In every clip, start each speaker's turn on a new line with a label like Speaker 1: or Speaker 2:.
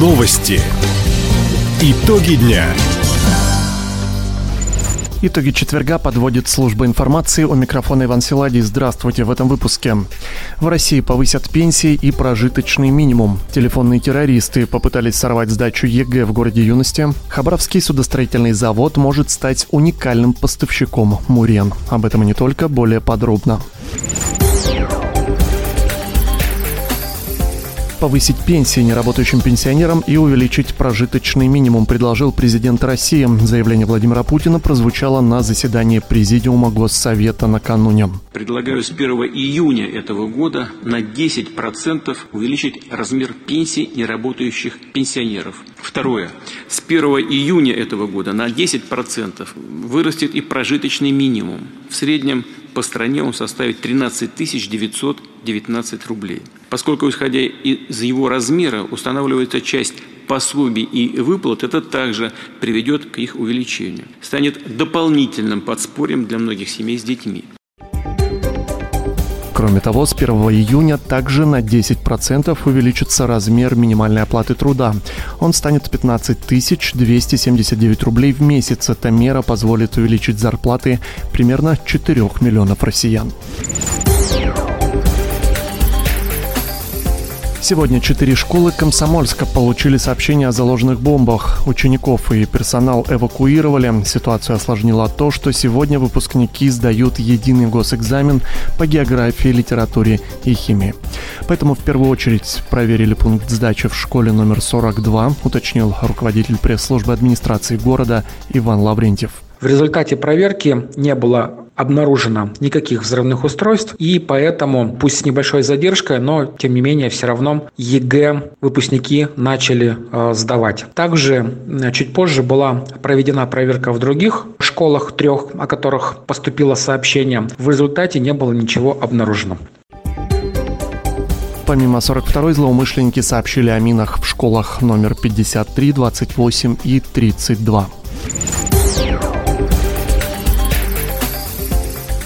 Speaker 1: Новости. Итоги дня.
Speaker 2: Итоги четверга подводит служба информации. У микрофона Иван Силадий. Здравствуйте в этом выпуске. В России повысят пенсии и прожиточный минимум. Телефонные террористы попытались сорвать сдачу ЕГЭ в городе Юности. Хабаровский судостроительный завод может стать уникальным поставщиком Мурен. Об этом и не только, более подробно. Повысить пенсии неработающим пенсионерам и увеличить прожиточный минимум, предложил президент России. Заявление Владимира Путина прозвучало на заседании Президиума Госсовета накануне.
Speaker 3: Предлагаю с 1 июня этого года на 10% увеличить размер пенсий неработающих пенсионеров. Второе. С 1 июня этого года на 10% вырастет и прожиточный минимум. В среднем по стране он составит 13 919 рублей. Поскольку, исходя из его размера, устанавливается часть пособий и выплат, это также приведет к их увеличению. Станет дополнительным подспорьем для многих семей с детьми.
Speaker 2: Кроме того, с 1 июня также на 10% увеличится размер минимальной оплаты труда. Он станет 15 279 рублей в месяц. Эта мера позволит увеличить зарплаты примерно 4 миллионов россиян. Сегодня четыре школы Комсомольска получили сообщение о заложенных бомбах. Учеников и персонал эвакуировали. Ситуацию осложнило то, что сегодня выпускники сдают единый госэкзамен по географии, литературе и химии. Поэтому в первую очередь проверили пункт сдачи в школе номер 42, уточнил руководитель пресс-службы администрации города Иван Лаврентьев.
Speaker 4: В результате проверки не было обнаружено никаких взрывных устройств, и поэтому, пусть с небольшой задержкой, но тем не менее все равно ЕГЭ выпускники начали э, сдавать. Также э, чуть позже была проведена проверка в других школах, трех, о которых поступило сообщение. В результате не было ничего обнаружено.
Speaker 2: Помимо 42-й, злоумышленники сообщили о минах в школах номер 53, 28 и 32.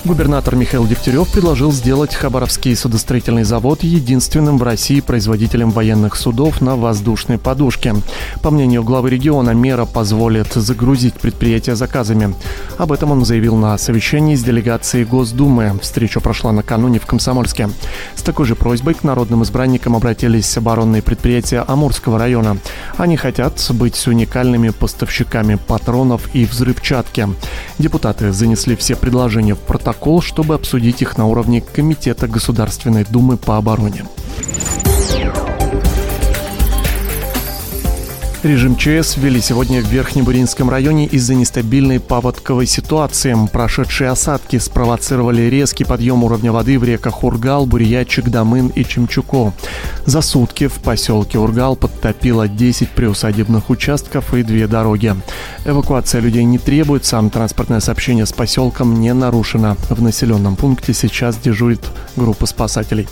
Speaker 2: Губернатор Михаил Дегтярев предложил сделать Хабаровский судостроительный завод единственным в России производителем военных судов на воздушной подушке. По мнению главы региона, мера позволит загрузить предприятие заказами. Об этом он заявил на совещании с делегацией Госдумы. Встреча прошла накануне в Комсомольске. С такой же просьбой к народным избранникам обратились оборонные предприятия Амурского района. Они хотят быть уникальными поставщиками патронов и взрывчатки. Депутаты занесли все предложения в протокол протокол, чтобы обсудить их на уровне Комитета Государственной Думы по обороне. Режим ЧС ввели сегодня в Верхнебуринском районе из-за нестабильной паводковой ситуации. Прошедшие осадки спровоцировали резкий подъем уровня воды в реках Ургал, Бурьячик, Дамын и Чемчуко. За сутки в поселке Ургал подтопило 10 приусадебных участков и две дороги. Эвакуация людей не требуется, транспортное сообщение с поселком не нарушено. В населенном пункте сейчас дежурит группа спасателей.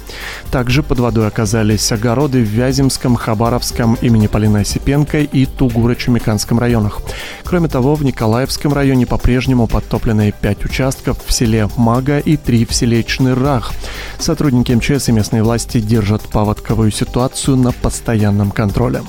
Speaker 2: Также под водой оказались огороды в Вяземском, Хабаровском имени Полины Осипенко и Тугуро-Чумиканском районах. Кроме того, в Николаевском районе по-прежнему подтоплены 5 участков в селе Мага и 3 в селе Чнырах. Сотрудники МЧС и местные власти держат паводковую ситуацию на постоянном контроле.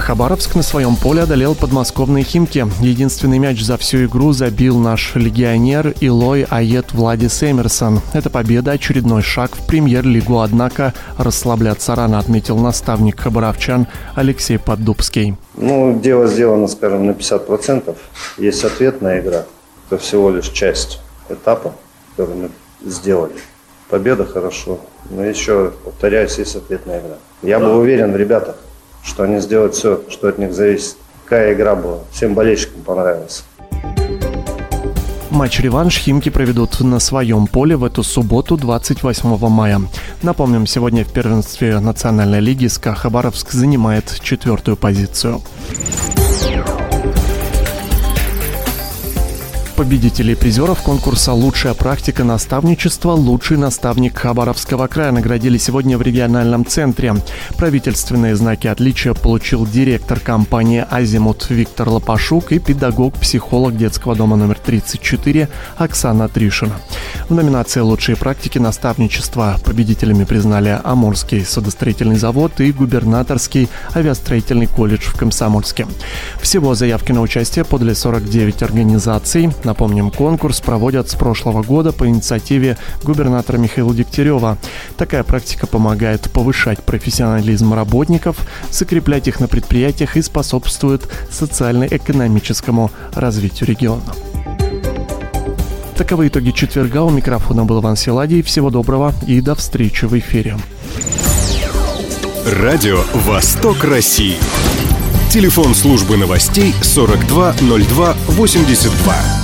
Speaker 2: Хабаровск на своем поле одолел подмосковные Химки. Единственный мяч за всю игру забил наш легионер Илой Ает Владис Эмерсон. Это победа – очередной шаг в премьер-лигу, однако расслабляться рано, отметил наставник хабаровчан Алексей Поддубский.
Speaker 5: Ну, дело сделано, скажем, на 50%. Есть ответная игра. Это всего лишь часть этапа, который мы сделали. Победа хорошо, но еще, повторяюсь, есть ответная игра. Я был уверен в ребятах что они сделают все, что от них зависит. Какая игра была. Всем болельщикам понравилась.
Speaker 2: Матч-реванш Химки проведут на своем поле в эту субботу, 28 мая. Напомним, сегодня в первенстве Национальной лиги СКА Хабаровск занимает четвертую позицию. Победителей призеров конкурса «Лучшая практика наставничества. Лучший наставник Хабаровского края» наградили сегодня в региональном центре. Правительственные знаки отличия получил директор компании «Азимут» Виктор Лопашук и педагог-психолог детского дома номер 34 Оксана Тришина. В номинации «Лучшие практики наставничества» победителями признали Амурский судостроительный завод и губернаторский авиастроительный колледж в Комсомольске. Всего заявки на участие подали 49 организаций. Напомним, конкурс проводят с прошлого года по инициативе губернатора Михаила Дегтярева. Такая практика помогает повышать профессионализм работников, закреплять их на предприятиях и способствует социально-экономическому развитию региона. Таковы итоги четверга. У микрофона был Иван Силадий. Всего доброго и до встречи в эфире.
Speaker 1: Радио «Восток России». Телефон службы новостей 420282.